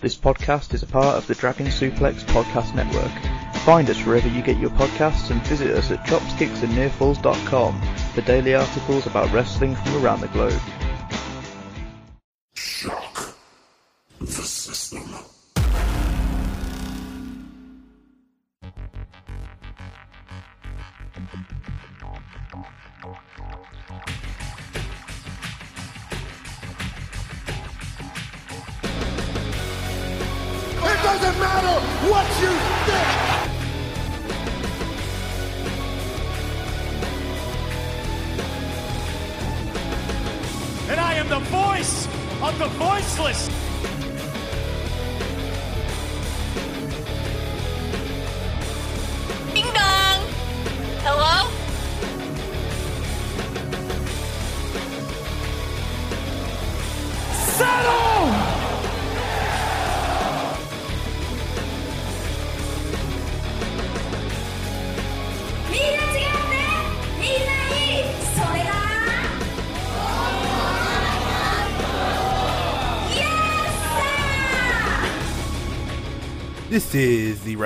This podcast is a part of the Dragon Suplex Podcast Network. Find us wherever you get your podcasts and visit us at chopskicksandnearfalls.com for daily articles about wrestling from around the globe.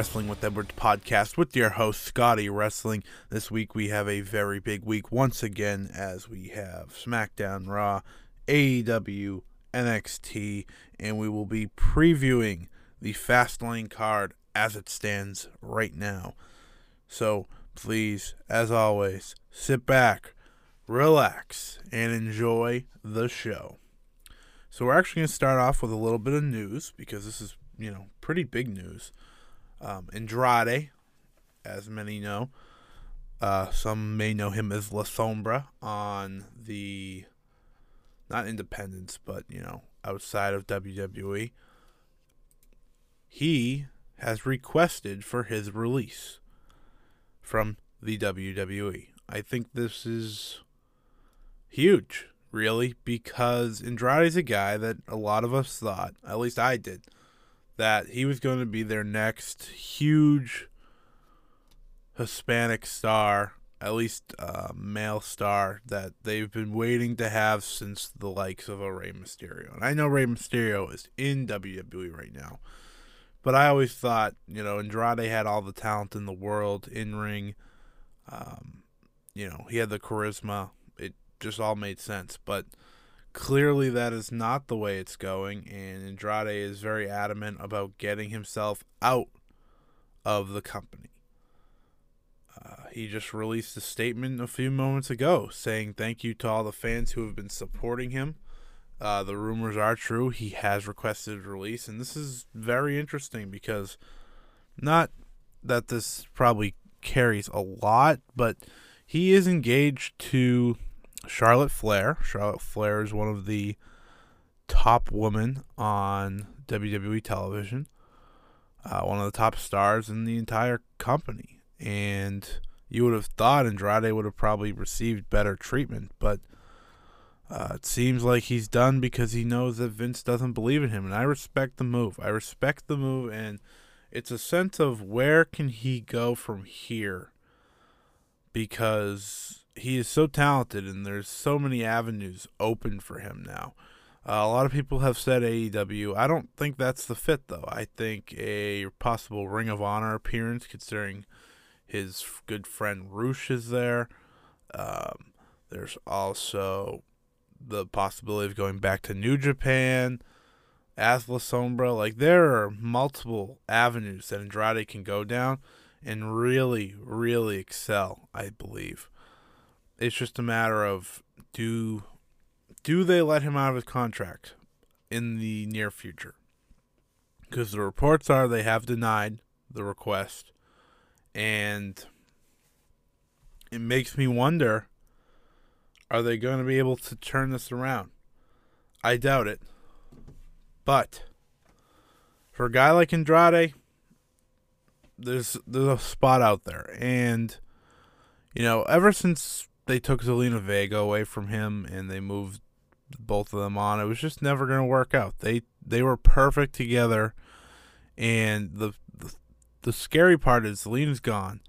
Wrestling with Edwards podcast with your host, Scotty Wrestling. This week we have a very big week once again as we have SmackDown, Raw, AEW, NXT, and we will be previewing the Fastlane card as it stands right now. So please, as always, sit back, relax, and enjoy the show. So we're actually going to start off with a little bit of news because this is, you know, pretty big news. Um, Andrade, as many know, uh, some may know him as La Sombra on the not Independence, but you know, outside of WWE. He has requested for his release from the WWE. I think this is huge, really, because Andrade's a guy that a lot of us thought, at least I did, that he was going to be their next huge Hispanic star, at least uh, male star, that they've been waiting to have since the likes of a Rey Mysterio. And I know Rey Mysterio is in WWE right now, but I always thought, you know, Andrade had all the talent in the world in ring. Um, you know, he had the charisma. It just all made sense. But clearly, that is not the way it's going. And Andrade is very adamant about getting himself out of the company. Uh, he just released a statement a few moments ago saying thank you to all the fans who have been supporting him. Uh, the rumors are true. He has requested release, and this is very interesting because not that this probably carries a lot, but he is engaged to Charlotte Flair. Charlotte Flair is one of the top women on WWE television, uh, one of the top stars in the entire company. And you would have thought Andrade would have probably received better treatment, but uh, it seems like he's done because he knows that Vince doesn't believe in him. And I respect the move. I respect the move, and it's a sense of where can he go from here because he is so talented and there's so many avenues open for him now. Uh, a lot of people have said AEW. I don't think that's the fit, though. I think a possible Ring of Honor appearance, considering his good friend Rush is there. Um, there's also the possibility of going back to New Japan as La Sombra. Like, there are multiple avenues that Andrade can go down and really, really excel, I believe. It's just a matter of do do they let him out of his contract in the near future? Because the reports are they have denied the request, and it makes me wonder are they going to be able to turn this around? I doubt it. But for a guy like Andrade, there's there's a spot out there, and you know, ever since they took Zelina Vega away from him and they moved both of them on, it was just never going to work out. They they were perfect together, and the, the the scary part is Zelina's gone,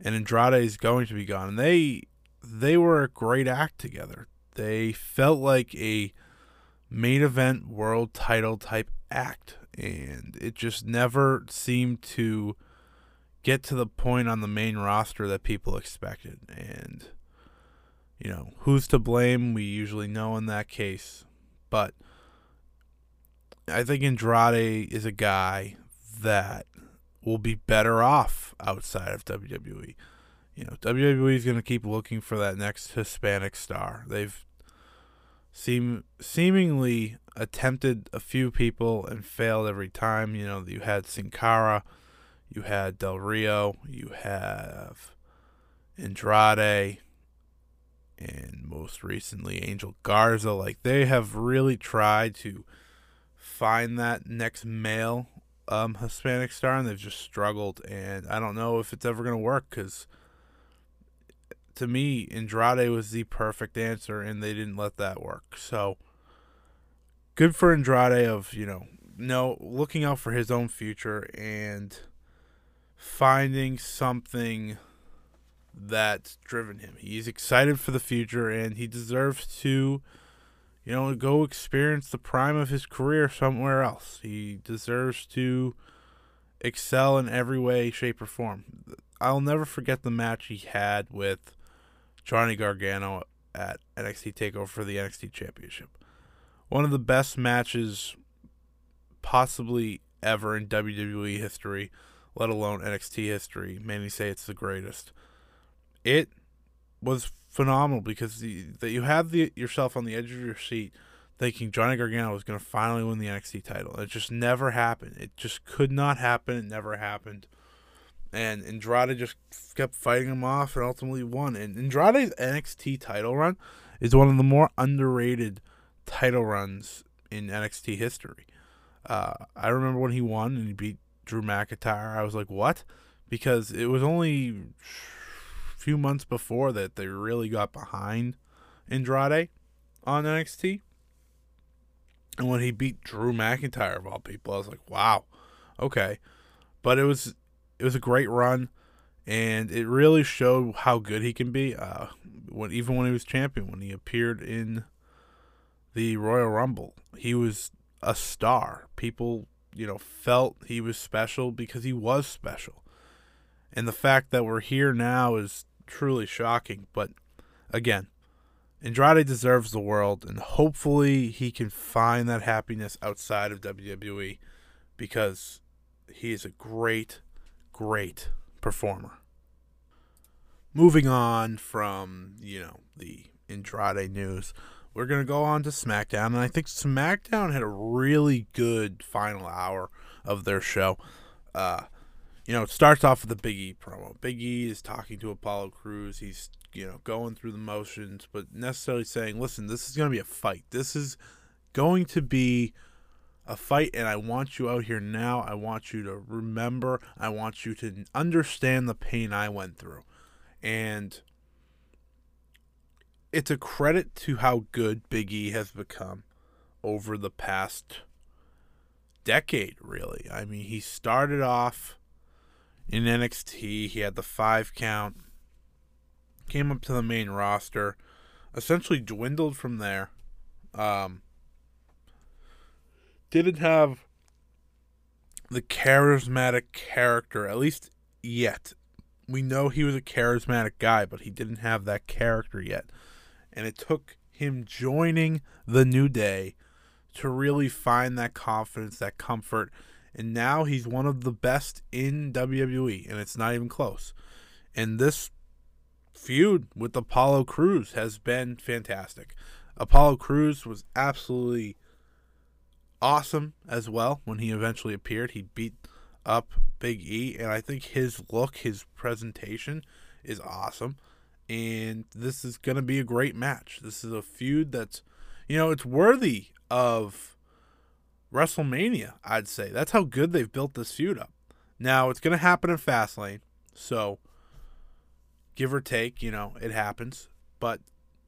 and Andrade is going to be gone, and they they were a great act together. They felt like a main event world title type act, and it just never seemed to get to the point on the main roster that people expected. And, you know, who's to blame? We usually know in that case. But I think Andrade is a guy that will be better off outside of WWE. You know, WWE is going to keep looking for that next Hispanic star. They've seem seemingly attempted a few people and failed every time. You know, you had Sin Cara, you had Del Rio, you have Andrade, and most recently Angel Garza. Like they have really tried to find that next male um, Hispanic star, and they've just struggled. And I don't know if it's ever to work because to me, Andrade was the perfect answer, and they didn't let that work. So good for Andrade of you know no looking out for his own future and finding something that's driven him. He's excited for the future, and he deserves to you know, go experience the prime of his career somewhere else. He deserves to excel in every way, shape, or form. I'll never forget the match he had with Johnny Gargano at NXT TakeOver for the NXT Championship. One of the best matches possibly ever in WWE history, let alone NXT history. Many say it's the greatest. It was phenomenal because that you have the yourself on the edge of your seat thinking Johnny Gargano was going to finally win the NXT title. It just never happened. It just could not happen. It never happened. And Andrade just kept fighting him off and ultimately won. And Andrade's NXT title run is one of the more underrated title runs in NXT history. Uh, I remember when he won and he beat Drew McIntyre. I was like, what? Because it was only few months before that they really got behind Andrade on NXT. And when he beat Drew McIntyre of all people, I was like, wow, okay. But it was it was a great run, and it really showed how good he can be. Uh, when even when he was champion, when he appeared in the Royal Rumble, he was a star. People, you know, felt he was special because he was special. And the fact that we're here now is truly shocking. But again, Andrade deserves the world, and hopefully he can find that happiness outside of WWE because he is a great, great performer. Moving on from, you know, the Andrade news, we're going to go on to SmackDown, and I think SmackDown had a really good final hour of their show. Uh, you know, it starts off with the Big E promo. Big E is talking to Apollo Crews. He's, you know, going through the motions, but necessarily saying, listen, this is going to be a fight. This is going to be a fight, and I want you out here now. I want you to remember. I want you to understand the pain I went through. And it's a credit to how good Big E has become over the past decade, really. I mean, he started off in NXT. He had the five count, came up to the main roster, essentially dwindled from there. Um, didn't have the charismatic character, at least yet. We know he was a charismatic guy, but he didn't have that character yet. And it took him joining the New Day to really find that confidence, that comfort, and now he's one of the best in WWE, and it's not even close. And this feud with Apollo Crews has been fantastic. Apollo Crews was absolutely awesome as well when he eventually appeared. He beat up Big E, and I think his look, his presentation is awesome. And this is going to be a great match. This is a feud that's, you know, it's worthy of WrestleMania, I'd say. That's how good they've built this feud up. Now, it's going to happen in Fastlane, so give or take, you know, it happens. But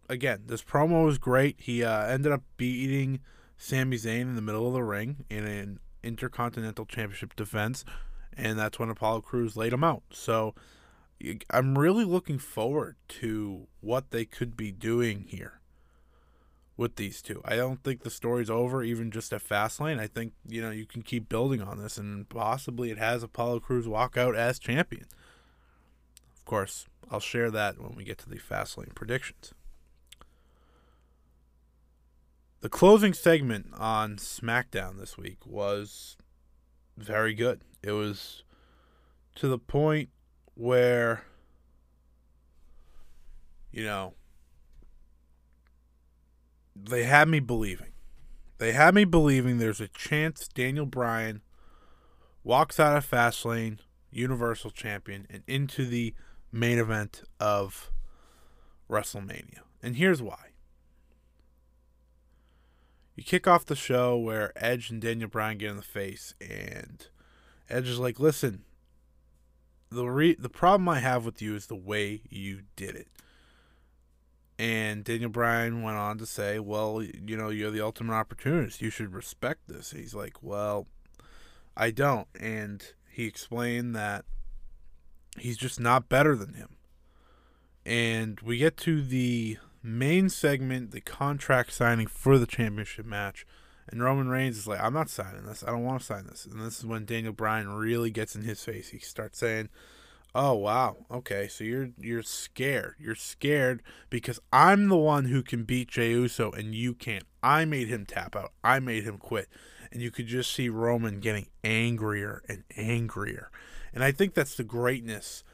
again, this promo was great. He uh, ended up beating Sami Zayn in the middle of the ring in an Intercontinental Championship defense, and that's when Apollo Crews laid him out. So I'm really looking forward to what they could be doing here with these two. I don't think the story's over, even just at Fastlane. I think you know you can keep building on this, and possibly it has Apollo Crews walk out as champion. Of course, I'll share that when we get to the Fastlane predictions. The closing segment on SmackDown this week was very good. It was to the point where, you know, they had me believing. They had me believing there's a chance Daniel Bryan walks out of Fastlane, Universal Champion, and into the main event of WrestleMania. And here's why. You kick off the show where Edge and Daniel Bryan get in the face, and Edge is like, "Listen, the re- the problem I have with you is the way you did it." And Daniel Bryan went on to say, "Well, you know, you're the ultimate opportunist. You should respect this." He's like, "Well, I don't," and he explained that he's just not better than him. And we get to the main segment, the contract signing for the championship match. And Roman Reigns is like, I'm not signing this. I don't want to sign this. And this is when Daniel Bryan really gets in his face. He starts saying, "Oh wow, okay, so you're you're scared. You're scared because I'm the one who can beat Jey Uso and you can't. I made him tap out. I made him quit." And you could just see Roman getting angrier and angrier. And I think that's the greatness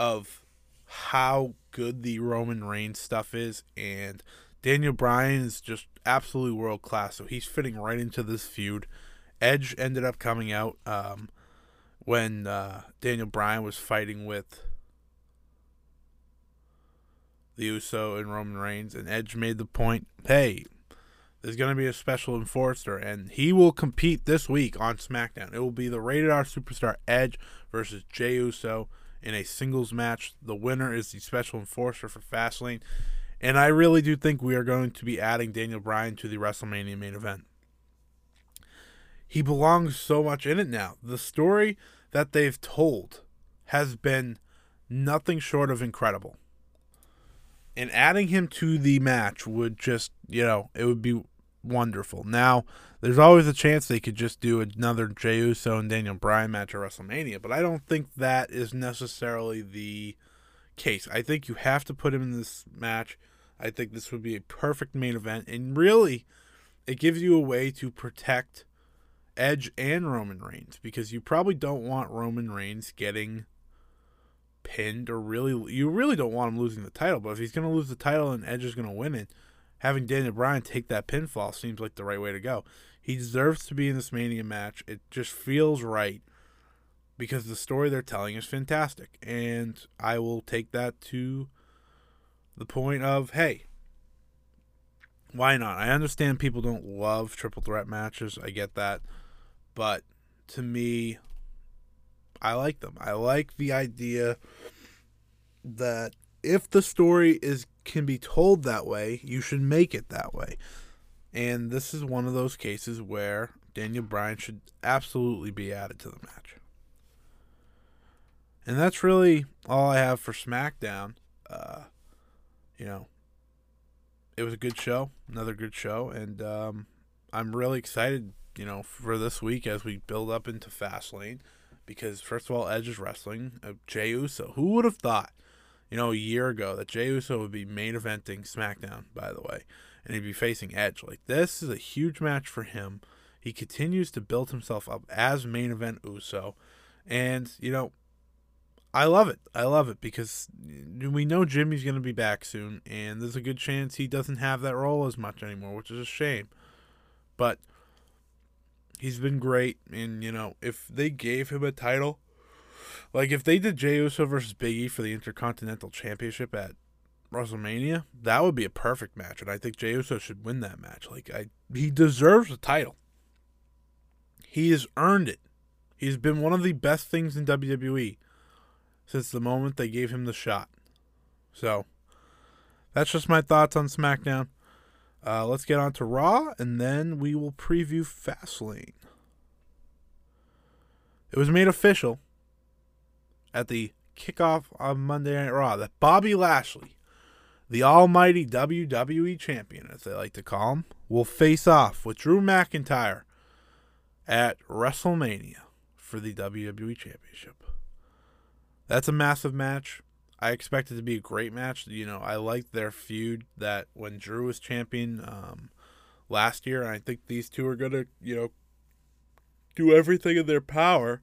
of how good the Roman Reigns stuff is, and Daniel Bryan is just absolutely world class. So he's fitting right into this feud. Edge ended up coming out um, when uh, Daniel Bryan was fighting with the Uso and Roman Reigns, and Edge made the point, "Hey, there's going to be a special enforcer, and he will compete this week on SmackDown. It will be the rated R superstar Edge versus Jey Uso." in a singles match. The winner is the special enforcer for Fastlane. And I really do think we are going to be adding Daniel Bryan to the WrestleMania main event. He belongs so much in it now. The story that they've told has been nothing short of incredible. And adding him to the match would just, you know, it would be wonderful. Now, there's always a chance they could just do another Jey Uso and Daniel Bryan match at WrestleMania, but I don't think that is necessarily the case. I think you have to put him in this match. I think this would be a perfect main event, and really, it gives you a way to protect Edge and Roman Reigns because you probably don't want Roman Reigns getting pinned or really you really don't want him losing the title. But if he's going to lose the title and Edge is going to win it, having Daniel Bryan take that pinfall seems like the right way to go. He deserves to be in this Mania match. It just feels right because the story they're telling is fantastic. And I will take that to the point of hey, why not? I understand people don't love triple threat matches. I get that. But to me, I like them. I like the idea that if the story is can be told that way, you should make it that way. And this is one of those cases where Daniel Bryan should absolutely be added to the match. And that's really all I have for SmackDown. Uh, you know, it was a good show, another good show, and um, I'm really excited, you know, for this week as we build up into Fastlane. Because first of all, Edge is wrestling. Uh, Jey Uso. Who would have thought? you know, a year ago that Jey Uso would be main eventing SmackDown, by the way, and he'd be facing Edge. Like, this is a huge match for him. He continues to build himself up as main event Uso. And, you know, I love it. I love it because we know Jimmy's going to be back soon, and there's a good chance he doesn't have that role as much anymore, which is a shame. But he's been great, and, you know, if they gave him a title like if they did Jey Uso versus Big E for the Intercontinental Championship at WrestleMania, that would be a perfect match, and I think Jey Uso should win that match. Like I, he deserves the title. He has earned it. He's been one of the best things in WWE since the moment they gave him the shot. So that's just my thoughts on SmackDown. Uh, let's get on to Raw, and then we will preview Fastlane. It was made official at the kickoff on Monday Night Raw that Bobby Lashley, the almighty WWE champion, as they like to call him, will face off with Drew McIntyre at WrestleMania for the WWE Championship. That's a massive match. I expect it to be a great match. You know, I liked their feud that when Drew was champion um, last year, and I think these two are to, you know, do everything in their power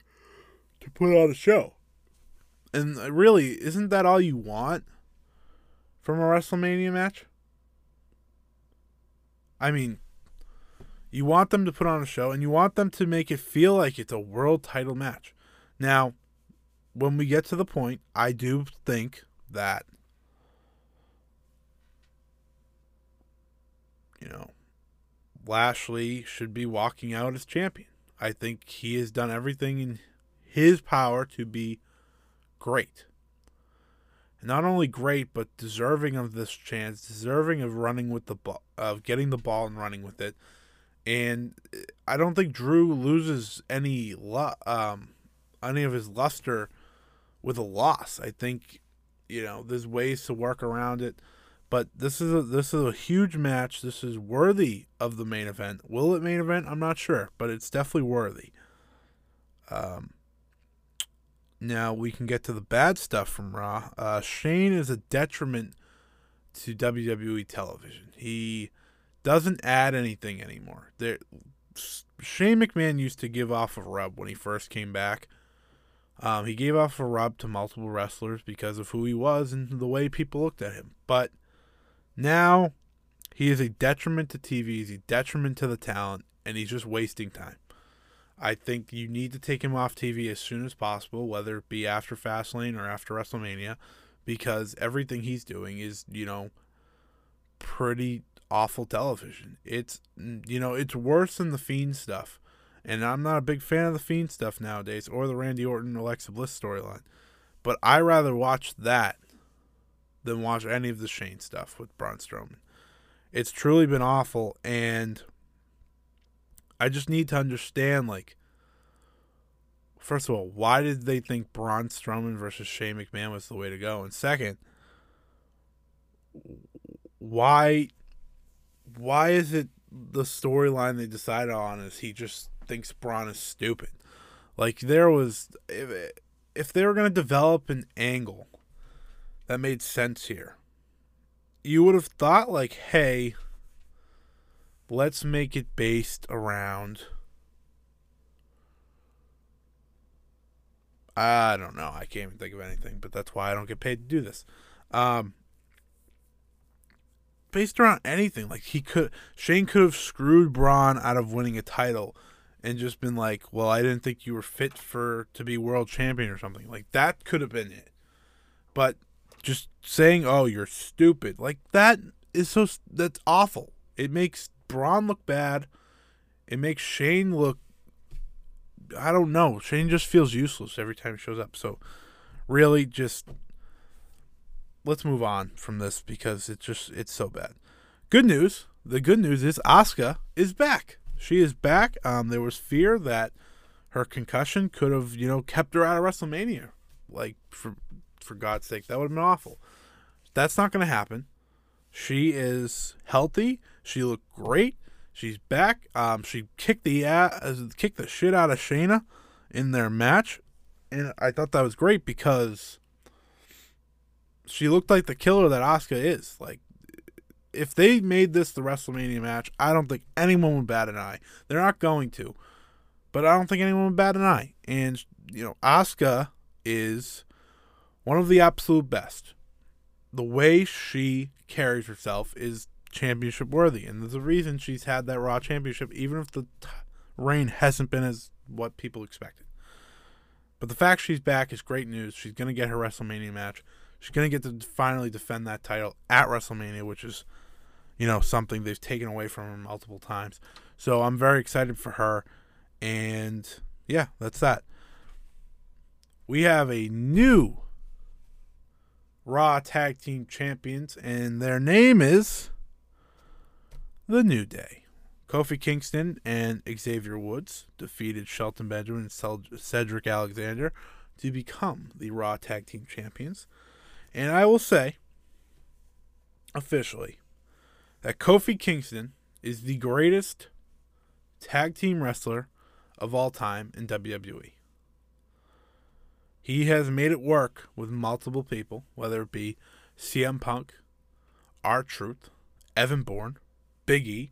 to put on a show. And really, isn't that all you want from a WrestleMania match? I mean, you want them to put on a show and you want them to make it feel like it's a world title match. Now, when we get to the point, I do think that you know Lashley should be walking out as champion. I think he has done everything in his power to be great. Not only great, but deserving of this chance, deserving of running with the ball, of getting the ball and running with it. And I don't think Drew loses any um, any of his luster with a loss. I think you know there's ways to work around it, but this is a, this is a huge match. This is worthy of the main event. Will it main event? I'm not sure, but it's definitely worthy. Um, now we can get to the bad stuff from Raw. Uh, Shane is a detriment to WWE television. He doesn't add anything anymore. There, Shane McMahon used to give off a rub when he first came back. Um, he gave off a rub to multiple wrestlers because of who he was and the way people looked at him. But now he is a detriment to TV. He's a detriment to the talent, and he's just wasting time. I think you need to take him off TV as soon as possible, whether it be after Fastlane or after WrestleMania, because everything he's doing is, you know, pretty awful television. It's, you know, it's worse than the Fiend stuff. And I'm not a big fan of the Fiend stuff nowadays or the Randy Orton Alexa Bliss storyline. But I rather watch that than watch any of the Shane stuff with Braun Strowman. It's truly been awful and I just need to understand, like, first of all, why did they think Braun Strowman versus Shane McMahon was the way to go? And second, why why is it the storyline they decided on is he just thinks Braun is stupid? Like there was if, if they were going to develop an angle that made sense here, you would have thought like, hey, let's make it based around I don't know. I can't even think of anything, but that's why I don't get paid to do this. Um, based around anything, like he could, Shane could have screwed Braun out of winning a title, and just been like, "Well, I didn't think you were fit for to be world champion or something." Like that could have been it. But just saying, "Oh, you're stupid," like that is so that's awful. It makes Braun look bad. It makes Shane look. I don't know. Shane just feels useless every time he shows up. So, really, just let's move on from this because it's just it's so bad. Good news. The good news is Asuka is back. She is back. Um, there was fear that her concussion could have you know kept her out of WrestleMania. Like for for God's sake, that would have been awful. That's not going to happen. She is healthy. She looked great. She's back. Um, she kicked the uh, kicked the shit out of Shayna in their match, and I thought that was great because she looked like the killer that Asuka is. Like, if they made this the WrestleMania match, I don't think anyone would bat an eye. They're not going to, but I don't think anyone would bat an eye. And you know, Asuka is one of the absolute best. The way she carries herself is championship worthy, and there's a reason she's had that Raw championship, even if the t- reign hasn't been as what people expected. But the fact she's back is great news. She's going to get her WrestleMania match. She's going to get to finally defend that title at WrestleMania, which is, you know, something they've taken away from her multiple times. So I'm very excited for her. And yeah, that's that. We have a new Raw Tag Team Champions, and their name is The New Day. Kofi Kingston and Xavier Woods defeated Shelton Benjamin and Cedric Alexander to become the Raw Tag Team Champions. And I will say, officially that Kofi Kingston is the greatest tag team wrestler of all time in WWE. He has made it work with multiple people, whether it be CM Punk, R Truth, Evan Bourne, Big E,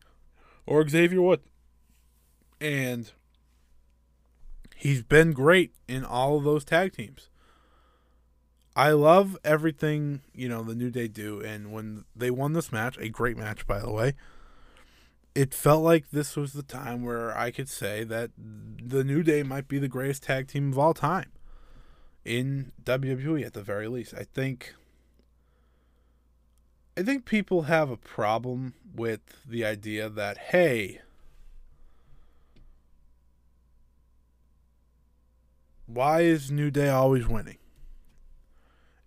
or Xavier Wood. And he's been great in all of those tag teams. I love everything, you know, the New Day do. And when they won this match, a great match, by the way, it felt like this was the time where I could say that the New Day might be the greatest tag team of all time in WWE at the very least. I think I think people have a problem with the idea that hey, why is New Day always winning?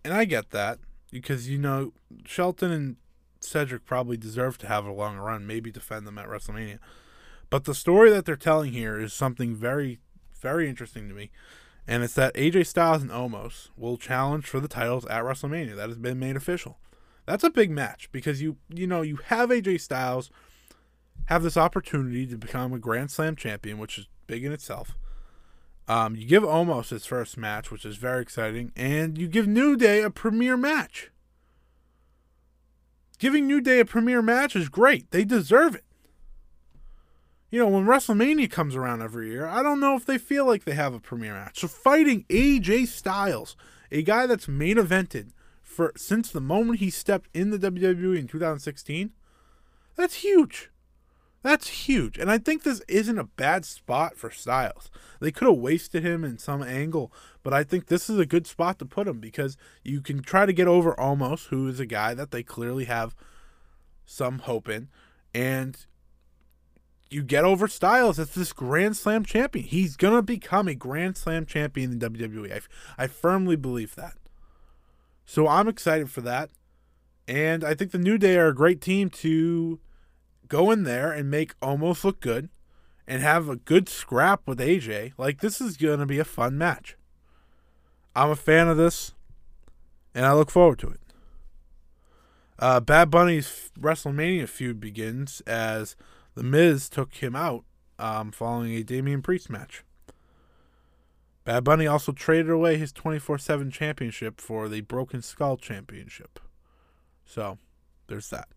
And I get that because you know Shelton and Cedric probably deserve to have a long run, maybe defend them at WrestleMania. But the story that they're telling here is something very, very interesting to me. And it's that AJ Styles and Omos will challenge for the titles at WrestleMania. That has been made official. That's a big match because you you know you have AJ Styles have this opportunity to become a Grand Slam champion, which is big in itself. Um, you give Omos his first match, which is very exciting, and you give New Day a premier match. Giving New Day a premier match is great. They deserve it. You know, when WrestleMania comes around every year, I don't know if they feel like they have a premier match. So fighting AJ Styles, a guy that's main evented for since the moment he stepped in the WWE in 2016, that's huge. That's huge. And I think this isn't a bad spot for Styles. They could have wasted him in some angle, but I think this is a good spot to put him because you can try to get over Omos, who is a guy that they clearly have some hope in, and you get over Styles as this Grand Slam champion. He's going to become a Grand Slam champion in WWE. I, I firmly believe that. So I'm excited for that. And I think the New Day are a great team to go in there and make Omos look good and have a good scrap with AJ. Like, this is going to be a fun match. I'm a fan of this, and I look forward to it. Uh, Bad Bunny's WrestleMania feud begins as The Miz took him out um, following a Damian Priest match. Bad Bunny also traded away his 24 7 championship for the Broken Skull Championship. So, there's that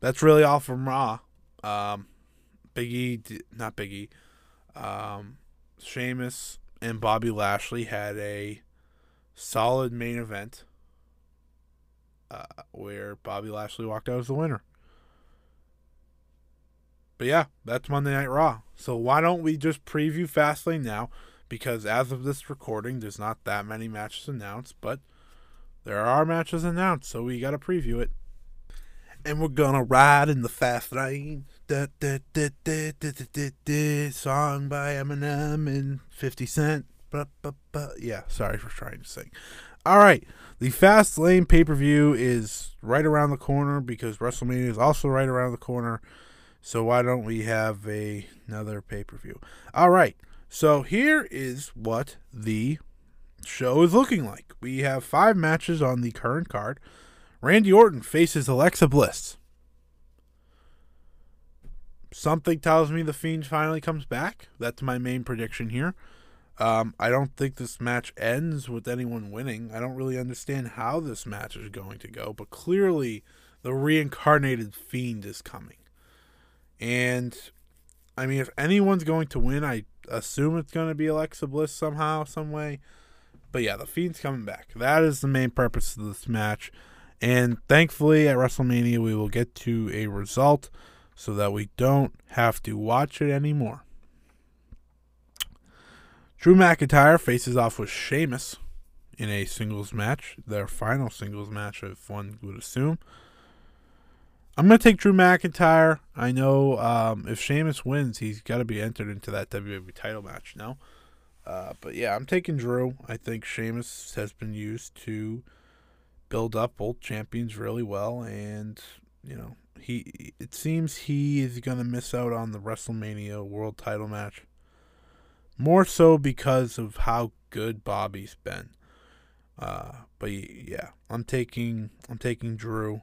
that's really all from Raw. Um, Biggie, not Biggie, um, Sheamus and Bobby Lashley had a solid main event uh, where Bobby Lashley walked out as the winner. But yeah, that's Monday Night Raw. So why don't we just preview Fastlane now? Because as of this recording, there's not that many matches announced, but there are matches announced, so we got to preview it and we're gonna ride in the fast lane. Da, da, da, da, da, da, da, da, song by Eminem and 50 Cent. Ba, ba, ba. Yeah, sorry for trying to sing. All right, the Fast Lane pay per view is right around the corner because WrestleMania is also right around the corner. So why don't we have a, another pay per view? All right, so here is what the show is looking like. We have five matches on the current card. Randy Orton faces Alexa Bliss. Something tells me the Fiend finally comes back. That's my main prediction here. Um, I don't think this match ends with anyone winning. I don't really understand how this match is going to go, but clearly the reincarnated Fiend is coming. And I mean, if anyone's going to win, I assume it's going to be Alexa Bliss somehow, some way. But yeah, the Fiend's coming back. That is the main purpose of this match. And thankfully, at WrestleMania, we will get to a result so that we don't have to watch it anymore. Drew McIntyre faces off with Sheamus in a singles match, their final singles match, if one would assume. I'm going to take Drew McIntyre. I know um, if Sheamus wins, he's got to be entered into that WWE title match now. Uh, but yeah, I'm taking Drew. I think Sheamus has been used to build up both champions really well, and you know he. It seems he is going to miss out on the WrestleMania World Title match. More so because of how good Bobby's been. Uh, but yeah, I'm taking I'm taking Drew,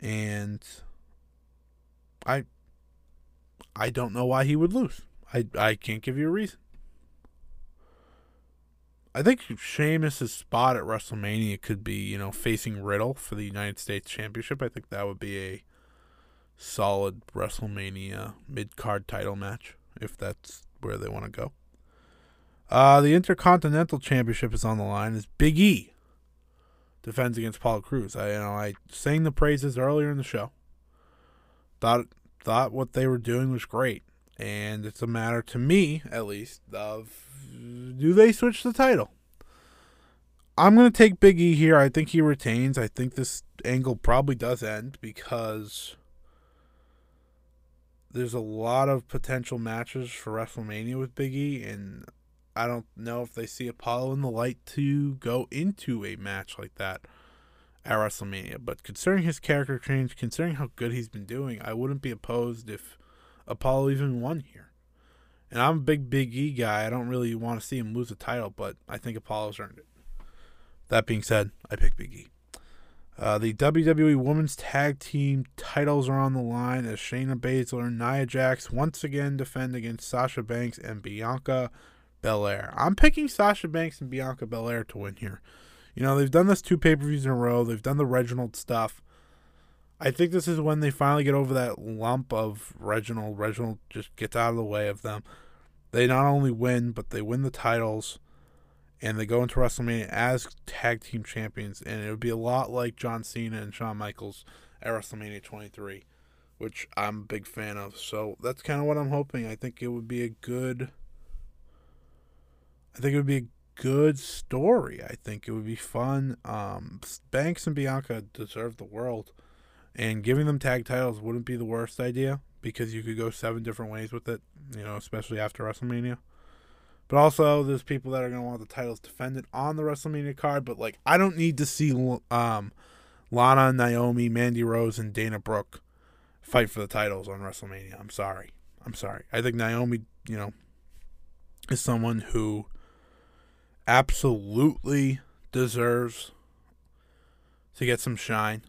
and I I don't know why he would lose. I I can't give you a reason. I think Sheamus' spot at WrestleMania could be, you know, facing Riddle for the United States Championship. I think that would be a solid WrestleMania mid card title match if that's where they want to go. Uh, the Intercontinental Championship is on the line as Big E defends against Apollo Crews. I you know I sang the praises earlier in the show. Thought thought what they were doing was great, and it's a matter to me at least of do they switch the title? I'm gonna take Big E here. I think he retains. I think this angle probably does end because there's a lot of potential matches for WrestleMania with Big E, and I don't know if they see Apollo in the light to go into a match like that at WrestleMania. But considering his character change, considering how good he's been doing, I wouldn't be opposed if Apollo even won here. And I'm a big Big E guy. I don't really want to see him lose the title, but I think Apollo's earned it. That being said, I pick Big E. Uh, the WWE Women's Tag Team titles are on the line as Shayna Baszler and Nia Jax once again defend against Sasha Banks and Bianca Belair. I'm picking Sasha Banks and Bianca Belair to win here. You know, they've done this two pay per views in a row, they've done the Reginald stuff. I think this is when they finally get over that lump of Reginald. Reginald just gets out of the way of them. They not only win, but they win the titles and they go into WrestleMania as tag team champions. And it would be a lot like John Cena and Shawn Michaels at WrestleMania 23, which I'm a big fan of. So that's kind of what I'm hoping. I think it would be a good I think it would be a good story. I think it would be fun. Um, Banks and Bianca deserve the world, and giving them tag titles wouldn't be the worst idea because you could go seven different ways with it. You know, especially after WrestleMania. But also, there's people that are going to want the titles defended on the WrestleMania card. But like, I don't need to see um, Lana, Naomi, Mandy Rose, and Dana Brooke fight for the titles on WrestleMania. I'm sorry. I'm sorry. I think Naomi, you know, is someone who absolutely deserves to get some shine,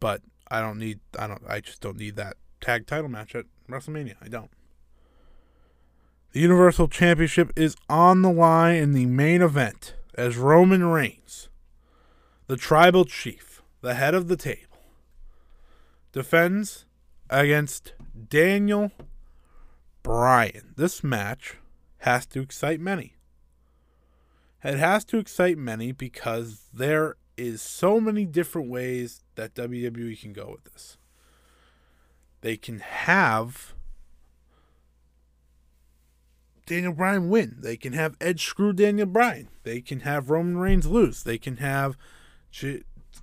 but I don't need I don't I just don't need that tag title match at WrestleMania. I don't. The Universal Championship is on the line in the main event as Roman Reigns, the tribal chief, the head of the table, defends against Daniel Bryan. This match has to excite many. It has to excite many because there is so many different ways that WWE can go with this. They can have Daniel Bryan win. They can have Edge screw Daniel Bryan. They can have Roman Reigns lose. They can have Jey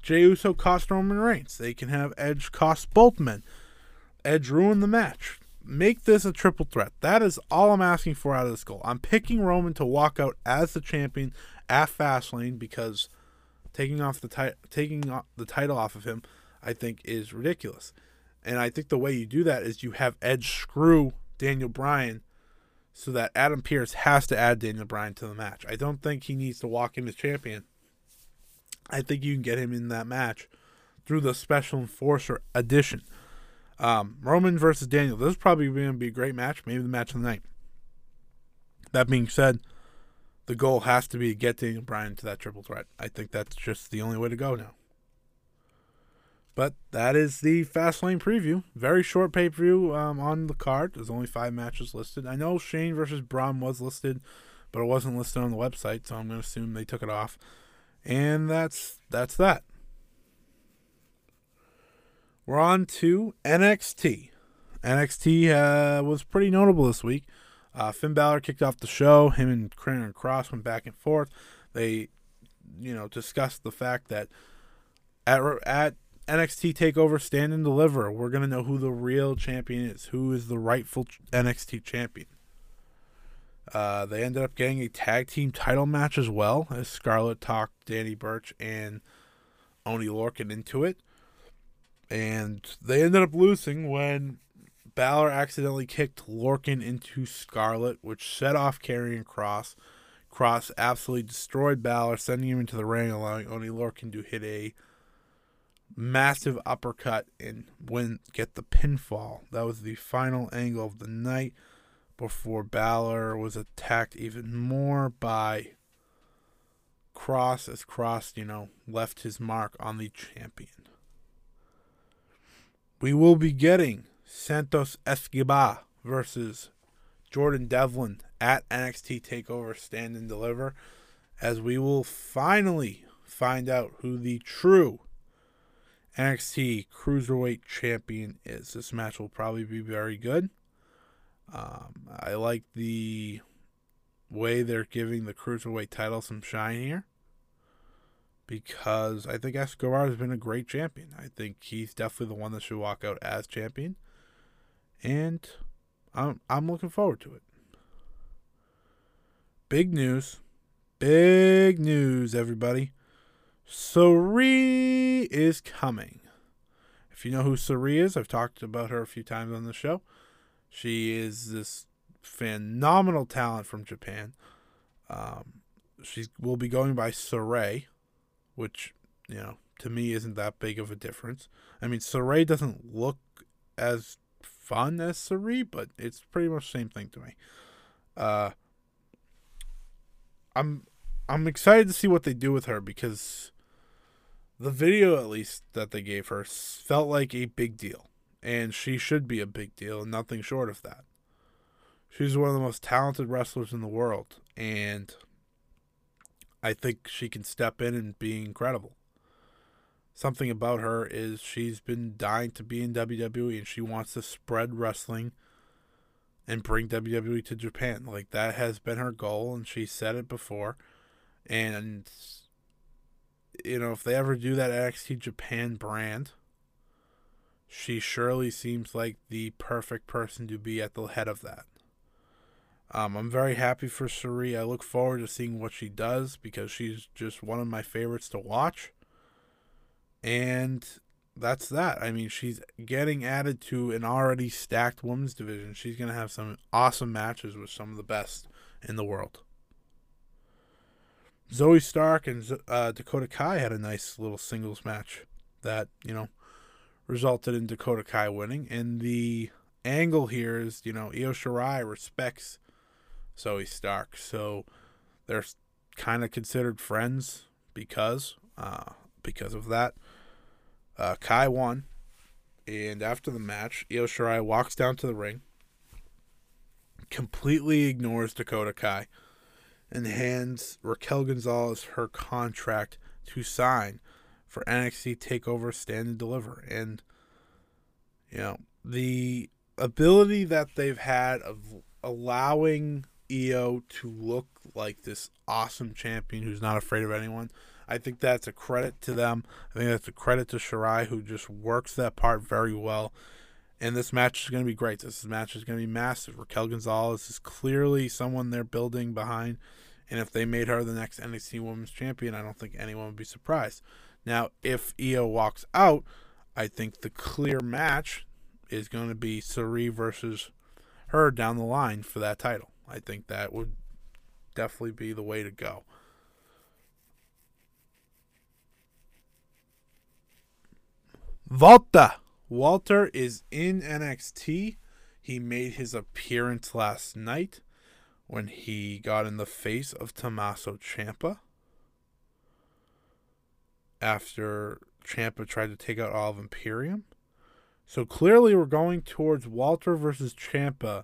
Uso cost Roman Reigns. They can have Edge cost both men. Edge ruin the match. Make this a triple threat. That is all I'm asking for out of this goal. I'm picking Roman to walk out as the champion at Fastlane because taking off the ti- taking the title off of him, I think, is ridiculous. And I think the way you do that is you have Edge screw Daniel Bryan so that Adam Pearce has to add Daniel Bryan to the match. I don't think he needs to walk in as champion. I think you can get him in that match through the Special Enforcer edition. Um, Roman versus Daniel. This is probably going to be a great match, maybe the match of the night. That being said, the goal has to be get Daniel Bryan to that triple threat. I think that's just the only way to go now. But that is the fast Fastlane preview. Very short pay per view um, on the card. There's only five matches listed. I know Shane versus Braun was listed, but it wasn't listed on the website, so I'm going to assume they took it off. And that's that's that. We're on to NXT. NXT uh, was pretty notable this week. Uh, Finn Balor kicked off the show. Him and Karrion Kross went back and forth. They, you know, discussed the fact that at at NXT Takeover Stand and Deliver, we're gonna know who the real champion is, who is the rightful NXT champion. Uh, they ended up getting a tag team title match as well as Scarlett talked Danny Burch and Oney Lorcan into it and they ended up losing when Balor accidentally kicked Lorcan into Scarlett, which set off Karrion Kross. Cross absolutely destroyed Balor, sending him into the ring, allowing Oney Lorcan to hit a massive uppercut and win get the pinfall. That was the final angle of the night before Balor was attacked even more by Kross as Kross, you know, left his mark on the champion. We will be getting Santos Escobar versus Jordan Devlin at NXT TakeOver Stand and Deliver as we will finally find out who the true NXT Cruiserweight Champion is. This match will probably be very good. Um, I like the way they're giving the Cruiserweight title some shine here because I think Escobar has been a great champion. I think he's definitely the one that should walk out as champion. And I'm I'm looking forward to it. Big news. Big news, everybody. Sareee is coming. If you know who Sareee is, I've talked about her a few times on the show. She is this phenomenal talent from Japan. Um, she will be going by Sarray, which, you know, to me isn't that big of a difference. I mean, Sarray doesn't look as fun as Sareee, but it's pretty much the same thing to me. Uh, I'm I'm excited to see what they do with her because the video, at least that they gave her, felt like a big deal, and she should be a big deal, nothing short of that. She's one of the most talented wrestlers in the world, and I think she can step in and be incredible. Something about her is she's been dying to be in WWE, and she wants to spread wrestling and bring WWE to Japan. Like that has been her goal, and she said it before. And you know, if they ever do that NXT Japan brand, she surely seems like the perfect person to be at the head of that. Um, I'm very happy for Sareee. I look forward to seeing what she does because she's just one of my favorites to watch. And that's that. I mean, she's getting added to an already stacked women's division. She's going to have some awesome matches with some of the best in the world. Zoey Stark and uh, Dakota Kai had a nice little singles match that, you know, resulted in Dakota Kai winning. And the angle here is, you know, Io Shirai respects Zoey Stark. So they're kind of considered friends because uh, because of that. Uh, Kai won, and after the match, Io Shirai walks down to the ring, completely ignores Dakota Kai, and hands Raquel Gonzalez her contract to sign for NXT Takeover Stand and Deliver. And you know the ability that they've had of allowing Io to look like this awesome champion who's not afraid of anyone I think that's a credit to them. I think that's a credit to Shirai, who just works that part very well. And this match is going to be great. This match is going to be massive. Raquel Gonzalez is clearly someone they're building behind. And if they made her the next NXT Women's Champion, I don't think anyone would be surprised. Now, if Io walks out, I think the clear match is going to be Sareee versus her down the line for that title. I think that would definitely be the way to go. Walter. Walter is in NXT. He made his appearance last night when he got in the face of Tommaso Ciampa after Ciampa tried to take out all of Imperium. So clearly we're going towards Walter versus Ciampa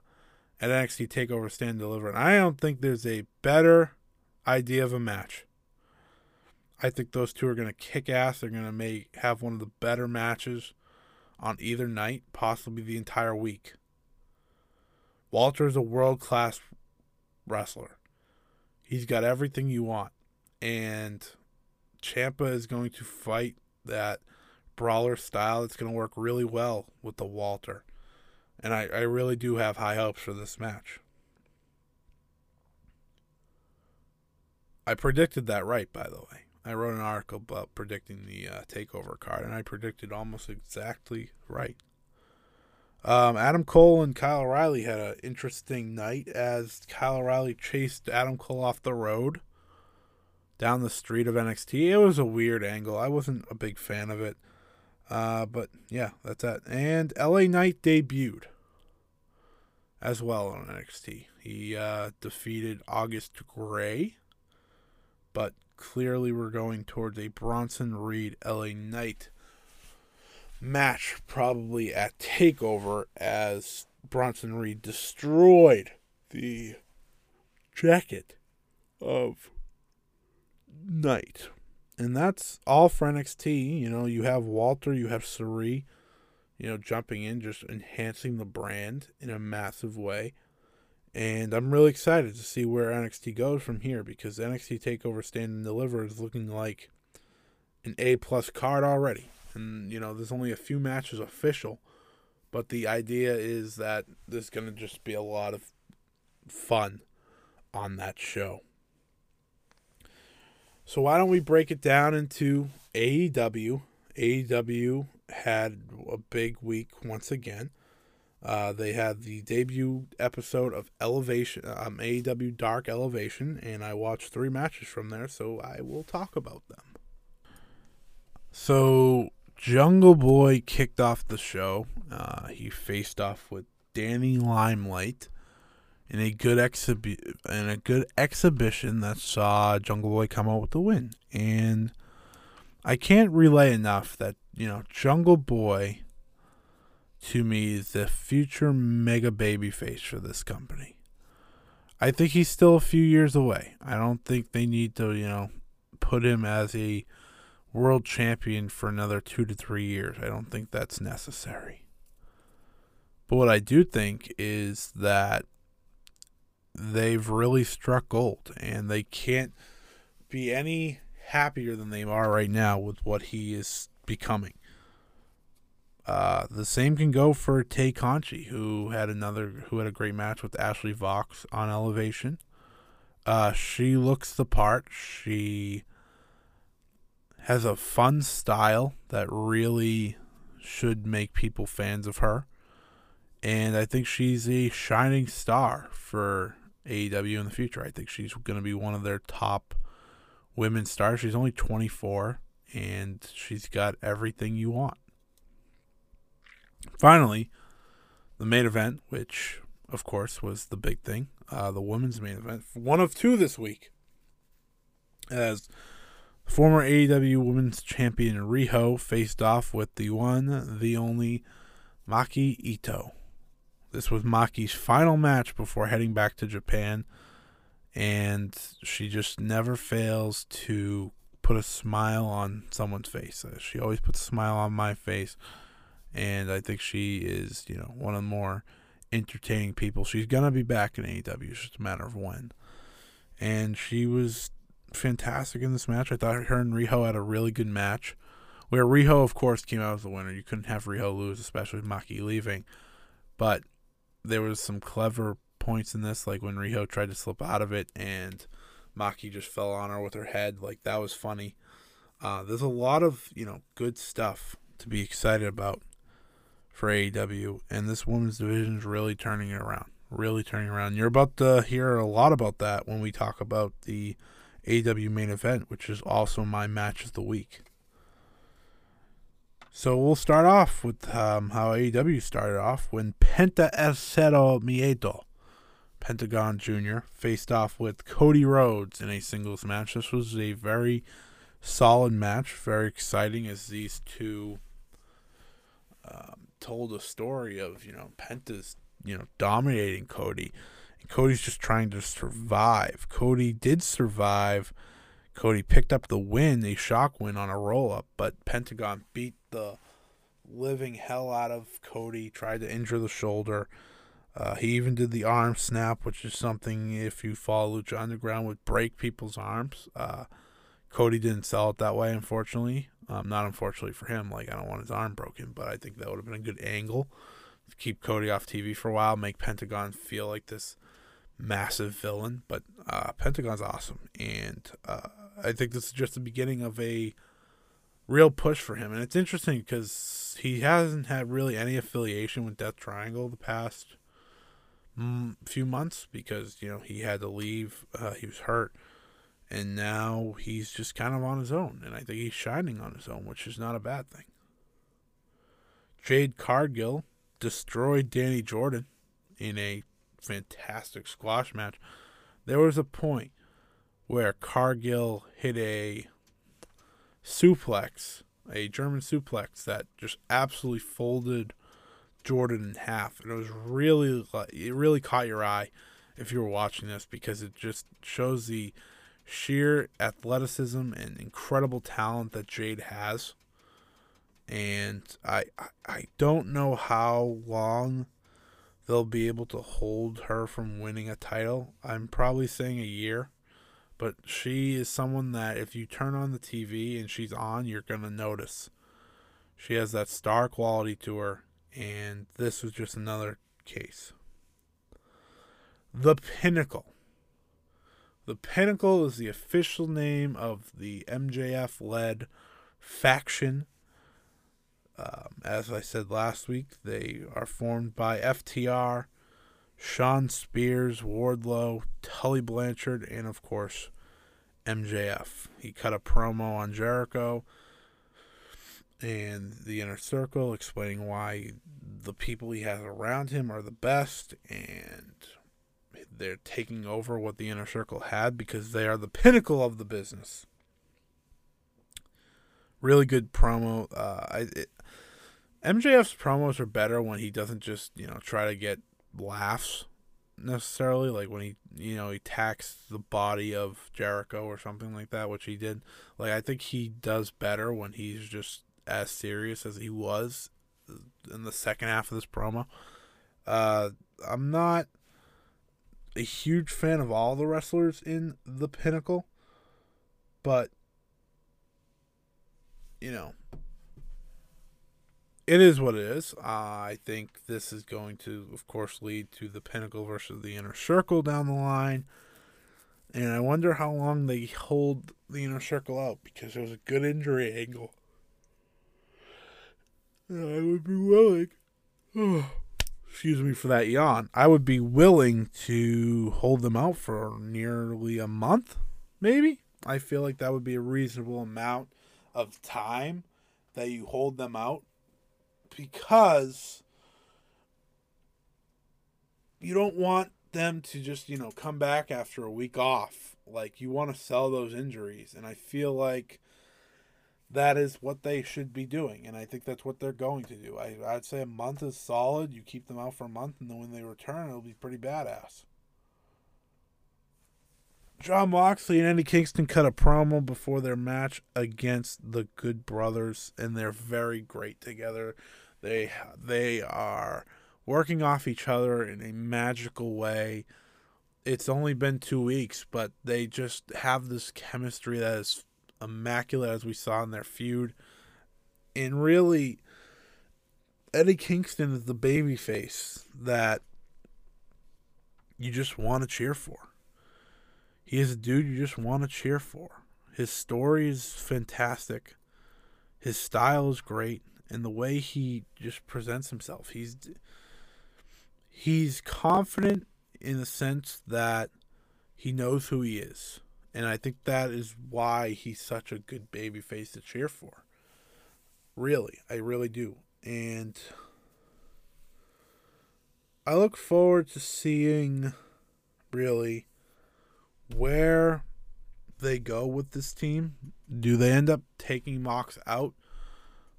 at NXT TakeOver Stand Deliver. And I don't think there's a better idea of a match. I think those two are going to kick ass. They're going to make have one of the better matches on either night, possibly the entire week. Walter is a world class wrestler. He's got everything you want. And Ciampa is going to fight that brawler style. It's going to work really well with the Walter. And I, I really do have high hopes for this match. I predicted that right, by the way. I wrote an article about predicting the uh, takeover card, and I predicted almost exactly right. Um, Adam Cole and Kyle O'Reilly had an interesting night as Kyle O'Reilly chased Adam Cole off the road down the street of NXT. It was a weird angle. I wasn't a big fan of it. Uh, but yeah, that's that. And LA Knight debuted as well on NXT. He uh, defeated August Grey, but clearly we're going towards a Bronson Reed LA Knight match probably at TakeOver as Bronson Reed destroyed the jacket of Knight. And that's all for NXT. You know, you have Walter, you have Sareee, you know, jumping in, just enhancing the brand in a massive way. And I'm really excited to see where NXT goes from here because NXT TakeOver Stand and Deliver is looking like an A plus card already and you know there's only a few matches official, but the idea is that there's gonna just be a lot of fun on that show. So why don't we break it down into AEW? AEW had a big week once again. Uh, they had the debut episode of Elevation, um, AEW Dark Elevation, and I watched three matches from there, so I will talk about them. So Jungle Boy kicked off the show. Uh, he faced off with Danny Limelight in a good exhibi- in a good exhibition that saw Jungle Boy come out with the win. And I can't relay enough that you know Jungle Boy to me the future mega baby face for this company. I think he's still a few years away. I don't think they need to, you know, put him as a world champion for another two to three years. I don't think that's necessary. But what I do think is that they've really struck gold and they can't be any happier than they are right now with what he is becoming. Uh, the same can go for Tay Conti, who had another who had a great match with Ashley Vox on Elevation. Uh, she looks the part. She has a fun style that really should make people fans of her. And I think she's a shining star for AEW in the future. I think she's going to be one of their top women stars. She's only 24 and she's got everything you want. Finally, the main event, which of course was the big thing, uh, the women's main event, one of two this week, as Former AEW Women's Champion Riho faced off with the one, the only Maki Itoh. This was Maki's final match before heading back to Japan, and she just never fails to put a smile on someone's face. She always puts a smile on my face, and I think she is, you know, one of the more entertaining people. She's gonna be back in AEW. It's just a matter of when. And she was fantastic in this match. I thought her and Riho had a really good match. Where Riho, of course, came out as the winner. You couldn't have Riho lose, especially with Maki leaving. But there was some clever points in this, like when Riho tried to slip out of it and Maki just fell on her with her head. Like that was funny. Uh, there's a lot of you know good stuff to be excited about for AEW, and this women's division is really turning it around. Really turning around. You're about to hear a lot about that when we talk about the AW main event, which is also my match of the week. So we'll start off with um, how AEW started off when Penta Miedo, Pentagon Jr., faced off with Cody Rhodes in a singles match. This was a very solid match, very exciting as these two um, told a story of, you know, Penta's, you know, dominating Cody and Cody's just trying to survive. Cody did survive. Cody picked up the win, a shock win on a roll up, but Pentagon beat the living hell out of Cody, tried to injure the shoulder. Uh, he even did the arm snap, which is something, if you follow Lucha Underground, would break people's arms. Uh, Cody didn't sell it that way, unfortunately. Um, not unfortunately for him. Like, I don't want his arm broken, but I think that would have been a good angle to keep Cody off TV for a while, make Pentagon feel like this massive villain, but uh, Pentagon's awesome, and uh, I think this is just the beginning of a real push for him. And it's interesting because he hasn't had really any affiliation with Death Triangle the past mm, few months because, you know, he had to leave. Uh, he was hurt. And now he's just kind of on his own. And I think he's shining on his own, which is not a bad thing. Jade Cargill destroyed Dani Jordyn in a fantastic squash match. There was a point where Cargill hit a suplex, a German suplex that just absolutely folded Jordyn in half, and it was really it really caught your eye if you were watching this because it just shows the sheer athleticism and incredible talent that Jade has. And I I don't know how long they'll be able to hold her from winning a title. I'm probably saying a year but she is someone that if you turn on the TV and she's on, you're going to notice. She has that star quality to her, and this was just another case. The Pinnacle. The Pinnacle is the official name of the MJF led faction. Um, as I said last week, they are formed by FTR, Shawn Spears, Wardlow, Tully Blanchard, and of course, MJF. He cut a promo on Jericho and the inner circle explaining why the people he has around him are the best and they're taking over what the inner circle had because they are the pinnacle of the business. Really good promo. Uh, I, it, MJF's promos are better when he doesn't just you know try to get laughs necessarily like when he you know he attacks the body of Jericho or something like that which he did like I think he does better when he's just as serious as he was in the second half of this promo uh I'm not a huge fan of all the wrestlers in the pinnacle but you know it is what it is. I think this is going to, of course, lead to the Pinnacle versus the Inner Circle down the line. And I wonder how long they hold the Inner Circle out because there's a good injury angle. And I would be willing. Oh. Excuse me for that yawn. I would be willing to hold them out for nearly a month, maybe. I feel like that would be a reasonable amount of time that you hold them out because you don't want them to just, you know, come back after a week off. Like you want to sell those injuries and I feel like that is what they should be doing and I think that's what they're going to do. I I'd say a month is solid. You keep them out for a month and then when they return it'll be pretty badass. Jon Moxley and Eddie Kingston cut a promo before their match against the Good Brothers, and they're very great together. They they are working off each other in a magical way. It's only been two weeks, but they just have this chemistry that is immaculate, as we saw in their feud. And really, Eddie Kingston is the baby face that you just want to cheer for. He is a dude you just want to cheer for. His story is fantastic. His style is great and the way he just presents himself. He's he's confident in the sense that he knows who he is. And I think that is why he's such a good baby face to cheer for. Really, I really do. And I look forward to seeing really where they go with this team. Do they end up taking Mox out?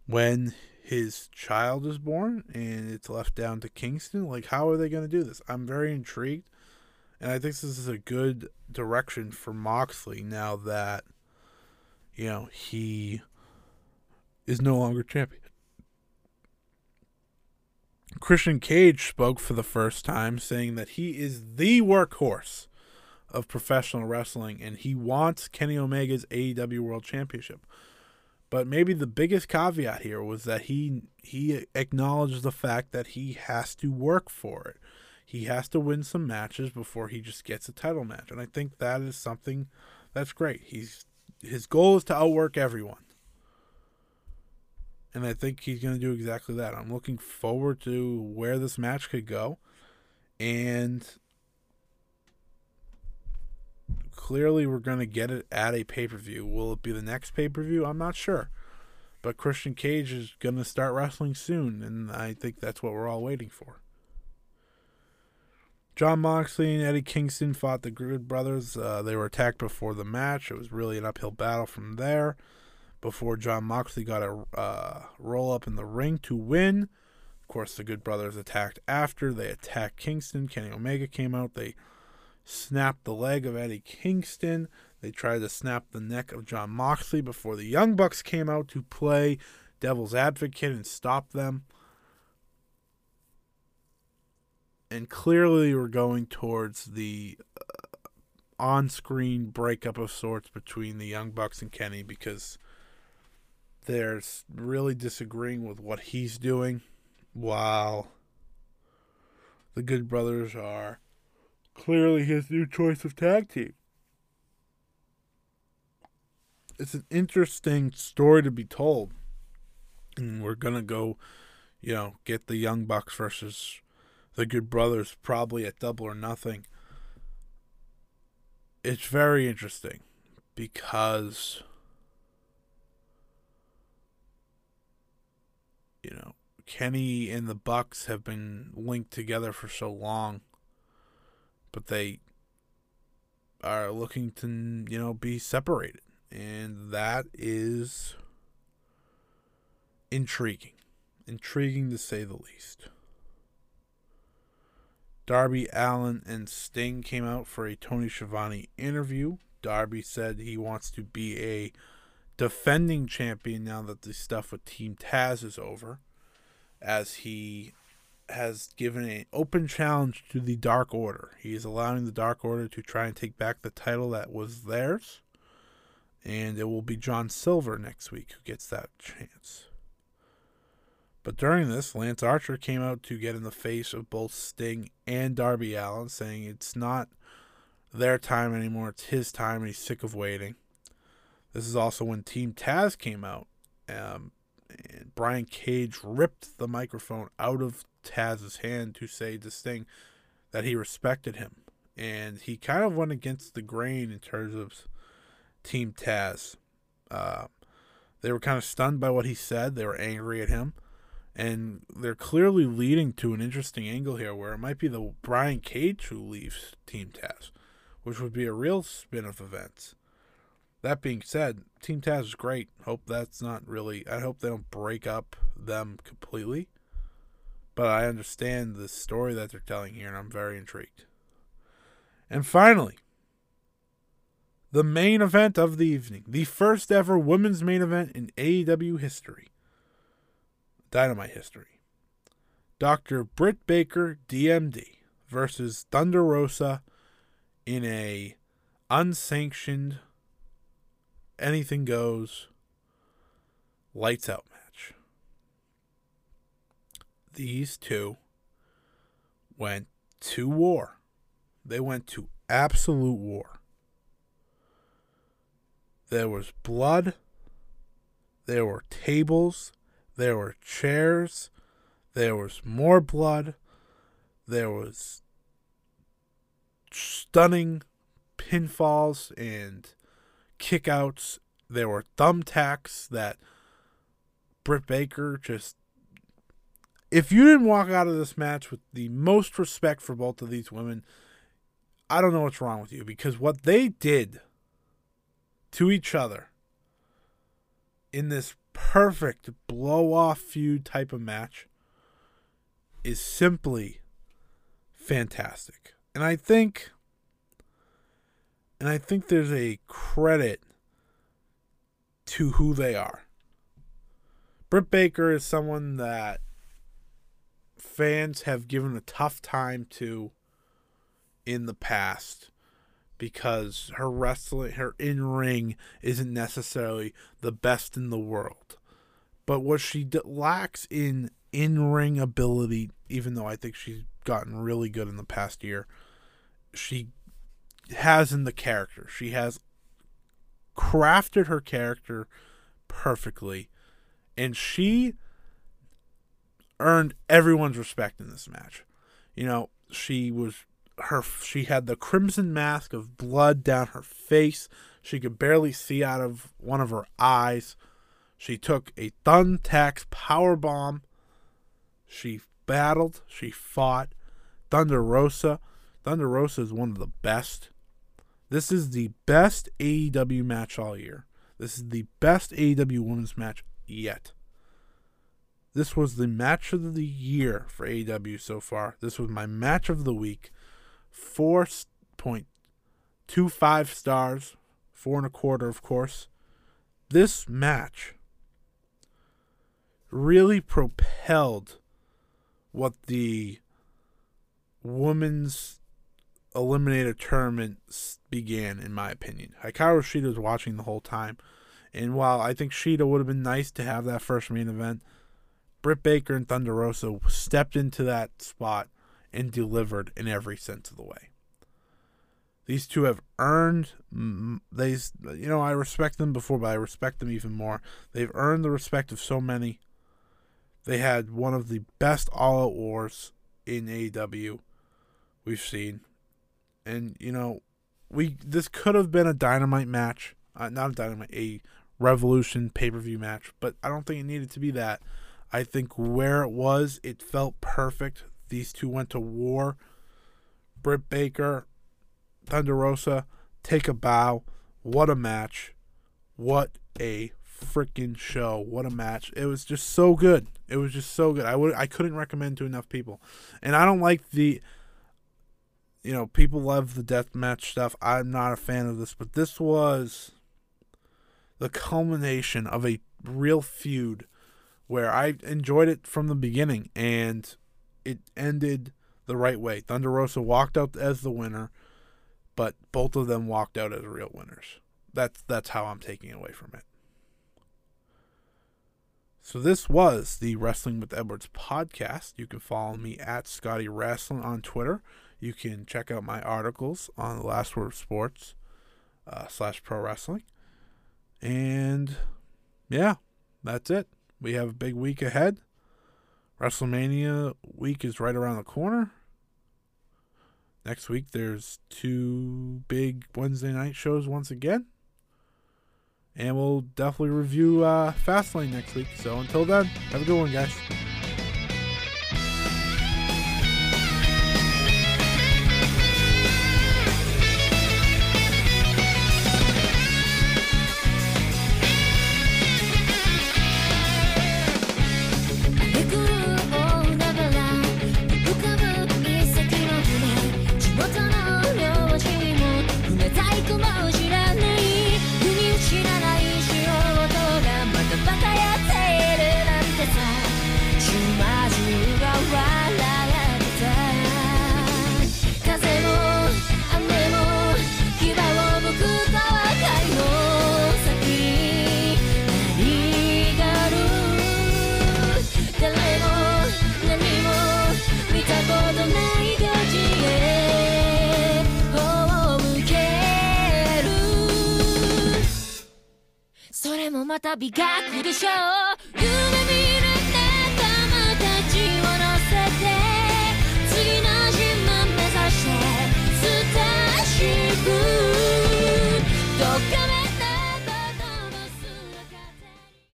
when his child is born and it's left down to Kingston? Like, how are they going to do this? I'm very intrigued. And I think this is a good direction for Moxley now that, you know, he is no longer champion. Christian Cage spoke for the first time, saying that he is the workhorse of professional wrestling and he wants Kenny Omega's AEW World Championship. But maybe the biggest caveat here was that he he acknowledged the fact that he has to work for it. He has to win some matches before he just gets a title match, and I think that is something that's great. He's his goal is to outwork everyone. And I think he's going to do exactly that. I'm looking forward to where this match could go. And clearly, we're going to get it at a pay per view. Will it be the next pay per view? I'm not sure. But Christian Cage is going to start wrestling soon. And I think that's what we're all waiting for. Jon Moxley and Eddie Kingston fought the Good Brothers. Uh, they were attacked before the match. It was really an uphill battle from there before Jon Moxley got a uh, roll up in the ring to win. Of course, the Good Brothers attacked after. They attacked Kingston. Kenny Omega came out. They snapped the leg of Eddie Kingston. They tried to snap the neck of Jon Moxley before the Young Bucks came out to play devil's advocate and stop them and clearly we're going towards the uh, on-screen breakup of sorts between the Young Bucks and Kenny because they're really disagreeing with what he's doing, while the Good Brothers are clearly his new choice of tag team. It's an interesting story to be told, and we're gonna go, you know, get the Young Bucks versus the Good Brothers probably at double or nothing. It's very interesting because you know Kenny and the Bucks have been linked together for so long, but they are looking to you know be separated, and that is intriguing, intriguing to say the least. Darby Allin and Sting came out for a Tony Schiavone interview. Darby said he wants to be a defending champion now that the stuff with Team Taz is over, as he has given an open challenge to the Dark Order. He is allowing the Dark Order to try and take back the title that was theirs, and it will be John Silver next week who gets that chance. But during this, Lance Archer came out to get in the face of both Sting and Darby Allin, saying it's not their time anymore, it's his time, and he's sick of waiting. This is also when Team Taz came out. Um, and Brian Cage ripped the microphone out of Taz's hand to say to Sting that he respected him. And he kind of went against the grain in terms of Team Taz. Uh, they were kind of stunned by what he said. They were angry at him and they're clearly leading to an interesting angle here where it might be the Brian Cage who leaves Team Taz, which would be a real spin of events. That being said, Team Taz is great. Hope that's not really. I hope they don't break up them completely. But I understand the story that they're telling here, and I'm very intrigued. And finally, the main event of the evening, the first ever women's main event in AEW history. Dynamite history. Dr. Britt Baker, DMD, versus Thunder Rosa in a unsanctioned, anything goes, lights out match. These two went to war. They went to absolute war. There was blood. There were tables. There were chairs. There was more blood. There was stunning pinfalls and kickouts. There were thumbtacks that Britt Baker just. If you didn't walk out of this match with the most respect for both of these women, I don't know what's wrong with you because what they did to each other in this perfect blow off feud type of match is simply fantastic. And I think and I think there's a credit to who they are. Britt Baker is someone that fans have given a tough time to in the past because her wrestling, her in ring isn't necessarily the best in the world. But what she d- lacks in in ring ability, even though I think she's gotten really good in the past year, she has in the character. She has crafted her character perfectly and she earned everyone's respect in this match. You know, she was her she had the crimson mask of blood down her face. She could barely see out of one of her eyes. She took a thumbtack power bomb. She battled, she fought. Thunder Rosa. Thunder Rosa is one of the best. This is the best AEW match all year. This is the best AEW women's match yet. This was the match of the year for AEW so far. This was my match of the week. 4.25 stars, four and a quarter, of course. This match really propelled what the women's eliminator tournament began, in my opinion. Hikaru Shida was watching the whole time. And while I think Shida would have been nice to have that first main event, Britt Baker and Thunder Rosa stepped into that spot and delivered in every sense of the way. These two have earned they you know I respect them before but I respect them even more. They've earned the respect of so many. They had one of the best all out wars in AEW we've seen. And you know, we this could have been a dynamite match, uh, not a dynamite, a revolution pay-per-view match, but I don't think it needed to be that. I think where it was, it felt perfect. These two went to war. Britt Baker, Thunder Rosa, take a bow. What a match. What a freaking show. What a match. It was just so good. It was just so good. I would I couldn't recommend to enough people. And I don't like the you know, people love the death match stuff. I'm not a fan of this, but this was the culmination of a real feud where I enjoyed it from the beginning and it ended the right way. Thunder Rosa walked out as the winner, but both of them walked out as real winners. That's that's how I'm taking away from it. So this was the Wrestling with Edwards podcast. You can follow me at Scotty Wrestling on Twitter. You can check out my articles on the Last Word of Sports uh, slash Pro Wrestling. And yeah, that's it. We have a big week ahead. WrestleMania week is right around the corner. Next week, there's two big Wednesday night shows once again. And we'll definitely review uh, Fastlane next week. So until then, have a good one, guys.